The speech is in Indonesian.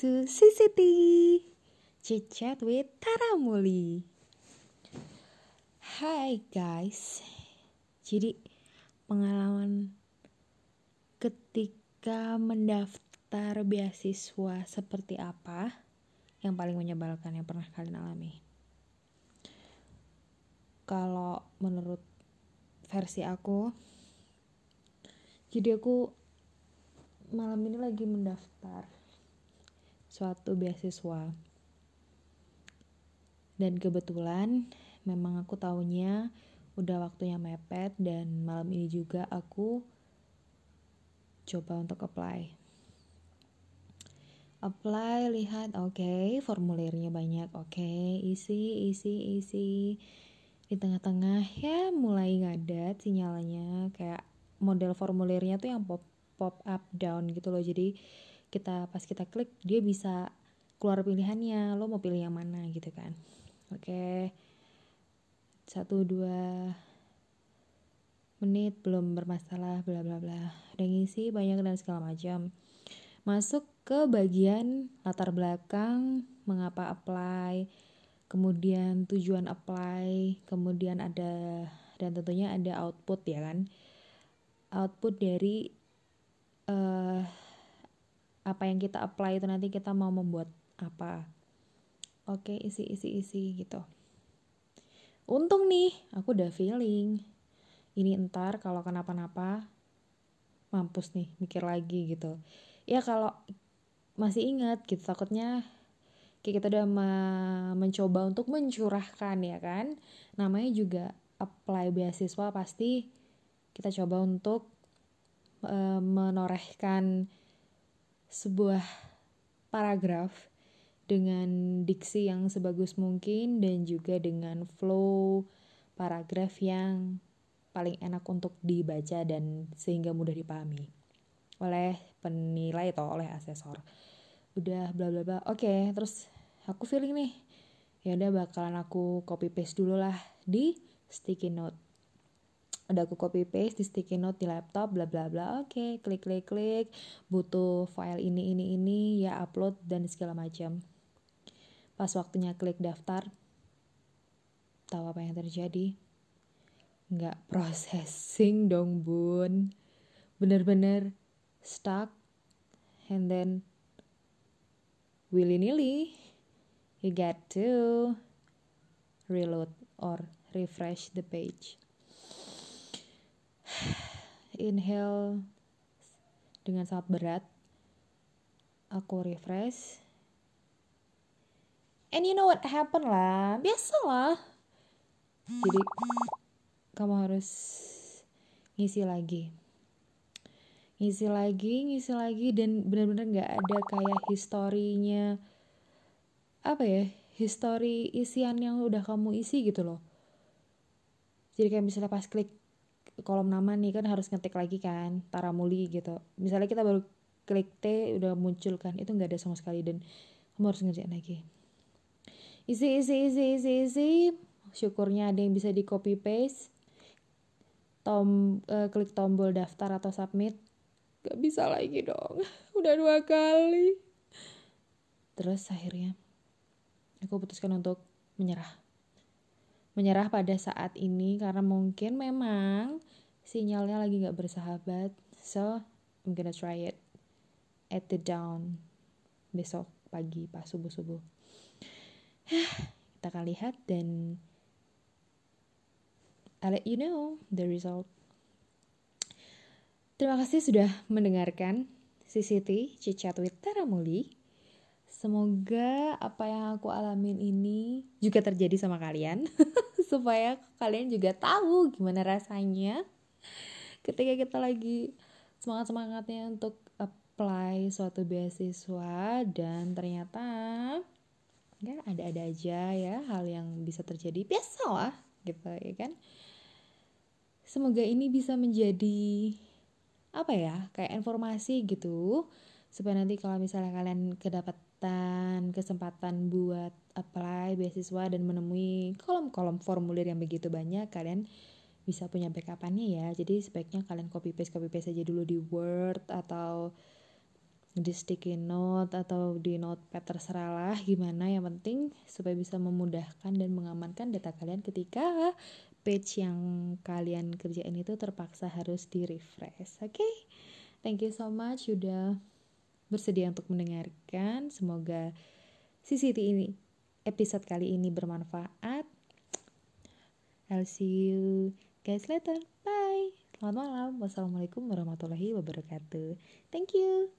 to CCT Chit Chat with Tara Muli. Hai guys. Jadi pengalaman ketika mendaftar beasiswa seperti apa yang paling menyebalkan yang pernah kalian alami? Kalau menurut versi aku, jadi aku malam ini lagi mendaftar suatu beasiswa. Dan kebetulan memang aku tahunya udah waktunya mepet dan malam ini juga aku coba untuk apply. Apply lihat oke okay, formulirnya banyak oke okay, isi isi isi. Di tengah-tengah ya mulai ngadat sinyalnya kayak model formulirnya tuh yang pop pop up down gitu loh. Jadi kita pas kita klik dia bisa keluar pilihannya lo mau pilih yang mana gitu kan. Oke. Satu dua menit belum bermasalah bla bla bla. Udah ngisi banyak dan segala macam. Masuk ke bagian latar belakang mengapa apply kemudian tujuan apply kemudian ada dan tentunya ada output ya kan. Output dari apa yang kita apply itu nanti kita mau membuat apa. Oke isi isi isi gitu. Untung nih aku udah feeling. Ini entar kalau kenapa-napa mampus nih mikir lagi gitu. Ya kalau masih ingat gitu takutnya kayak kita udah mencoba untuk mencurahkan ya kan? Namanya juga apply beasiswa pasti kita coba untuk e, menorehkan sebuah paragraf dengan diksi yang sebagus mungkin dan juga dengan flow paragraf yang paling enak untuk dibaca dan sehingga mudah dipahami oleh penilai atau oleh asesor. Udah bla bla bla. Oke okay, terus aku feeling nih ya udah bakalan aku copy paste dulu lah di sticky note udah aku copy paste di sticky note di laptop bla bla bla. Oke okay, klik klik klik. Butuh file ini ini ini ya upload dan segala macam. Pas waktunya klik daftar tahu apa yang terjadi? Nggak processing dong bun. Bener-bener stuck. And then willy nilly you get to reload or refresh the page inhale dengan sangat berat. Aku refresh. And you know what happened lah? Biasa lah. Jadi kamu harus ngisi lagi. Ngisi lagi ngisi lagi dan benar-benar nggak ada kayak historinya apa ya history isian yang udah kamu isi gitu loh. Jadi kayak misalnya pas klik kolom nama nih kan harus ngetik lagi kan Taramuli gitu. Misalnya kita baru klik T udah muncul kan itu nggak ada sama sekali dan kamu harus ngerjain lagi. Isi isi isi isi isi. Syukurnya ada yang bisa di copy paste. Tom uh, klik tombol daftar atau submit. Gak bisa lagi dong. Udah dua kali. Terus akhirnya aku putuskan untuk menyerah menyerah pada saat ini karena mungkin memang sinyalnya lagi nggak bersahabat. So I'm gonna try it at the dawn besok pagi pas subuh subuh kita akan lihat dan I'll let you know the result. Terima kasih sudah mendengarkan CCT Cicat with Taramuli Semoga apa yang aku alamin ini juga terjadi sama kalian supaya kalian juga tahu gimana rasanya ketika kita lagi semangat-semangatnya untuk apply suatu beasiswa dan ternyata ya ada-ada aja ya hal yang bisa terjadi biasa lah gitu ya kan? Semoga ini bisa menjadi apa ya kayak informasi gitu supaya nanti kalau misalnya kalian kedapatan kesempatan buat apply beasiswa dan menemui kolom-kolom formulir yang begitu banyak kalian bisa punya backupannya ya jadi sebaiknya kalian copy paste copy paste aja dulu di Word atau di sticky note atau di notepad terserah lah gimana yang penting supaya bisa memudahkan dan mengamankan data kalian ketika page yang kalian kerjain itu terpaksa harus di refresh oke okay? thank you so much sudah bersedia untuk mendengarkan. Semoga CCT ini episode kali ini bermanfaat. I'll see you guys later. Bye. Selamat malam. Wassalamualaikum warahmatullahi wabarakatuh. Thank you